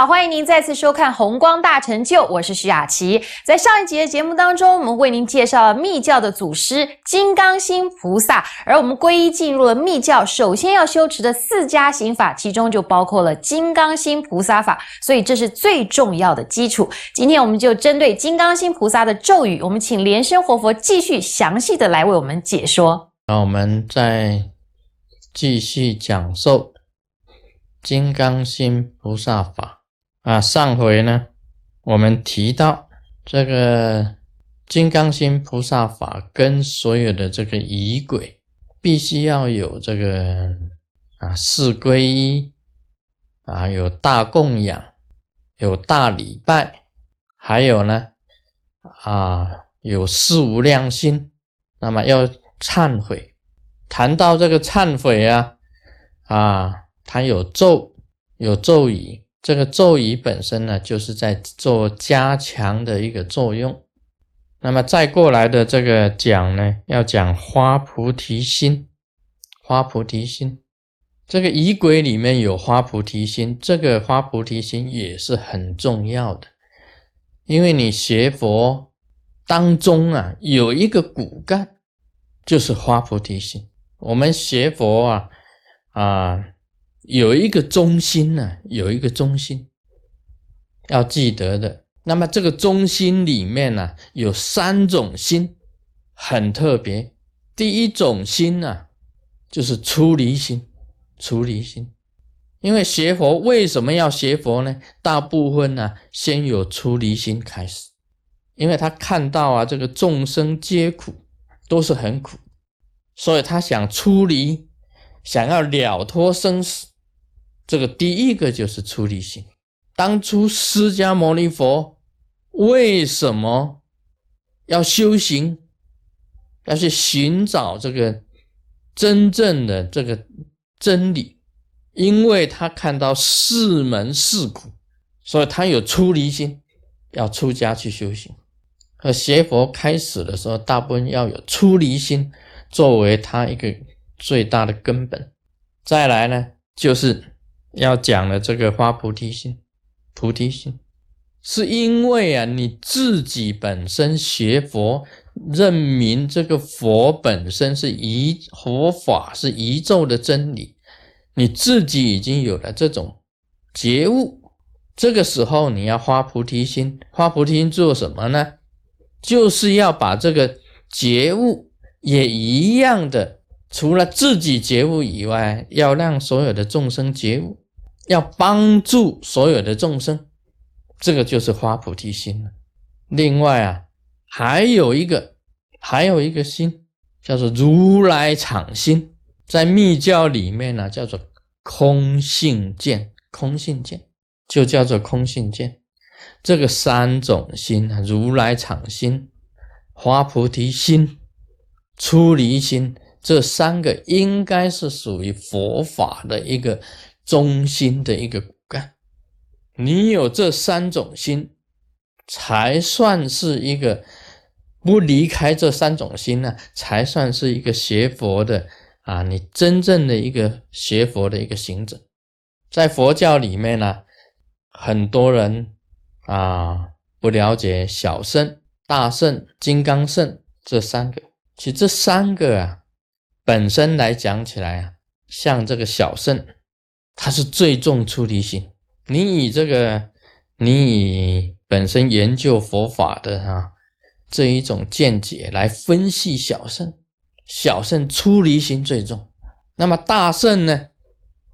好，欢迎您再次收看《红光大成就》，我是徐雅琪。在上一集的节目当中，我们为您介绍了密教的祖师金刚心菩萨，而我们皈依进入了密教，首先要修持的四加行法，其中就包括了金刚心菩萨法，所以这是最重要的基础。今天我们就针对金刚心菩萨的咒语，我们请莲生活佛继续详细的来为我们解说。那我们再继续讲授金刚心菩萨法。啊，上回呢，我们提到这个金刚心菩萨法跟所有的这个仪轨，必须要有这个啊四皈依啊，有大供养，有大礼拜，还有呢啊有四无量心，那么要忏悔。谈到这个忏悔啊啊，它有咒，有咒语。这个咒语本身呢，就是在做加强的一个作用。那么再过来的这个讲呢，要讲花菩提心，花菩提心。这个仪轨里面有花菩提心，这个花菩提心也是很重要的，因为你学佛当中啊，有一个骨干就是花菩提心。我们学佛啊，啊。有一个中心呢，有一个中心要记得的。那么这个中心里面呢，有三种心，很特别。第一种心呢，就是出离心，出离心。因为学佛为什么要学佛呢？大部分呢，先有出离心开始，因为他看到啊，这个众生皆苦，都是很苦，所以他想出离，想要了脱生死。这个第一个就是出离心。当初释迦牟尼佛为什么要修行，要去寻找这个真正的这个真理？因为他看到世门世苦，所以他有出离心，要出家去修行。和学佛开始的时候，大部分要有出离心作为他一个最大的根本。再来呢，就是。要讲的这个发菩提心，菩提心，是因为啊，你自己本身学佛，认明这个佛本身是一佛法是宇宙的真理，你自己已经有了这种觉悟，这个时候你要发菩提心，发菩提心做什么呢？就是要把这个觉悟也一样的。除了自己觉悟以外，要让所有的众生觉悟，要帮助所有的众生，这个就是发菩提心了。另外啊，还有一个，还有一个心叫做如来藏心，在密教里面呢叫做空性见，空性见就叫做空性见。这个三种心如来藏心、发菩提心、出离心。这三个应该是属于佛法的一个中心的一个骨干。你有这三种心，才算是一个不离开这三种心呢，才算是一个学佛的啊！你真正的一个学佛的一个行者，在佛教里面呢，很多人啊不了解小圣、大圣、金刚圣这三个，其实这三个啊。本身来讲起来啊，像这个小圣，他是最重出离心。你以这个，你以本身研究佛法的啊这一种见解来分析小圣，小圣出离心最重。那么大圣呢，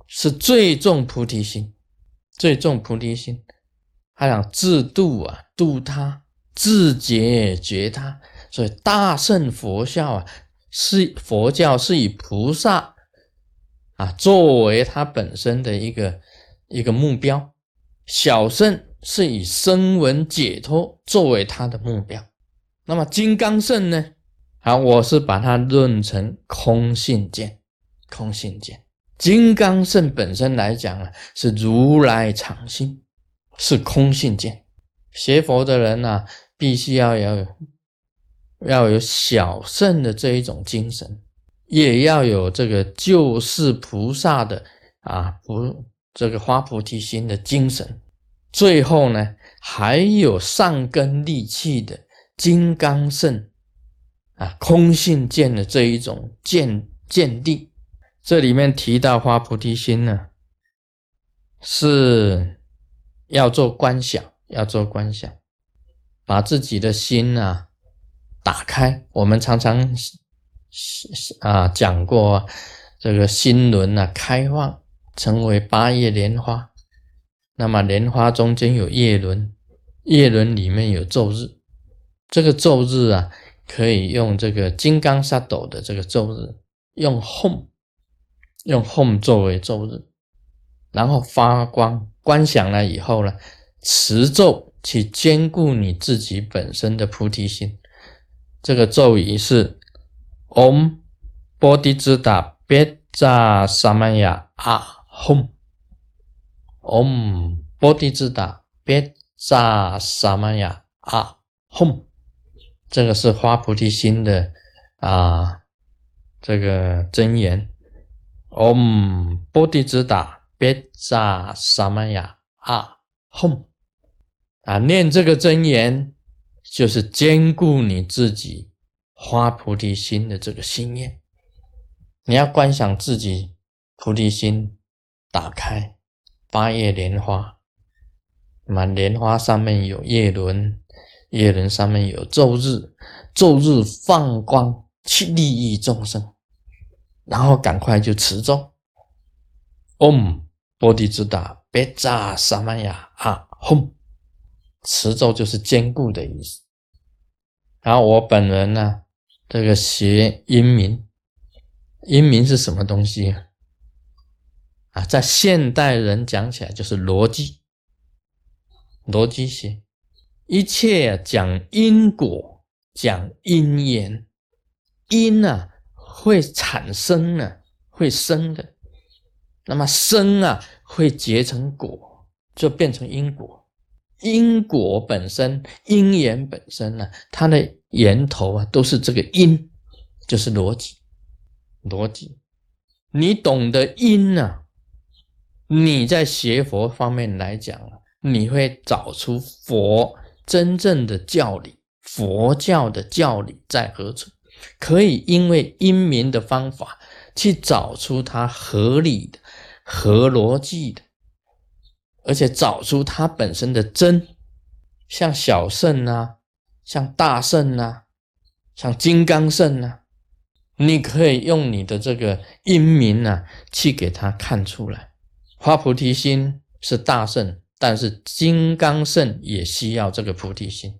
是最重菩提心，最重菩提心。他想自度啊，度他；自觉觉他。所以大圣佛教啊。是佛教是以菩萨啊作为他本身的一个一个目标，小圣是以声闻解脱作为他的目标。那么金刚圣呢？好，我是把它论成空性见，空性见。金刚圣本身来讲啊，是如来藏心，是空性见。学佛的人呢，必须要有。要有小圣的这一种精神，也要有这个救世菩萨的啊，不这个花菩提心的精神，最后呢，还有上根利器的金刚圣啊，空性见的这一种见见地。这里面提到花菩提心呢，是要做观想，要做观想，把自己的心啊打开。我们常常啊讲过这个心轮啊开放，成为八叶莲花。那么莲花中间有叶轮，叶轮里面有昼日，这个昼日啊，可以用这个金刚萨斗的这个昼日，用 home，用 home 作为昼日，然后发光，观想了以后呢，持咒去兼顾你自己本身的菩提心。这个咒语是 Om Bodhicitta Beja Samaya Ahom。Om Bodhi 智达别扎萨玛雅啊吽，这个是发菩提心的啊，这个真言。Om Bodhi 智达别扎萨玛雅啊吽啊，念这个真言就是兼顾你自己发菩提心的这个心念。你要观想自己菩提心打开。八叶莲花，满莲花上面有叶轮，叶轮上面有昼日，昼日放光去利益众生，然后赶快就持咒，Om 波提之达别扎萨玛雅啊吽，持咒就是坚固的意思。然后我本人呢，这个学音明，音明是什么东西？啊，在现代人讲起来就是逻辑，逻辑学，一切讲因果，讲因缘，因啊会产生呢，会生的，那么生啊会结成果，就变成因果，因果本身，因缘本身呢，它的源头啊都是这个因，就是逻辑，逻辑，你懂得因呢？你在学佛方面来讲啊，你会找出佛真正的教理，佛教的教理在何处？可以因为因明的方法去找出它合理的、合逻辑的，而且找出它本身的真，像小圣啊，像大圣啊，像金刚圣啊，你可以用你的这个因明啊，去给他看出来。发菩提心是大圣，但是金刚圣也需要这个菩提心。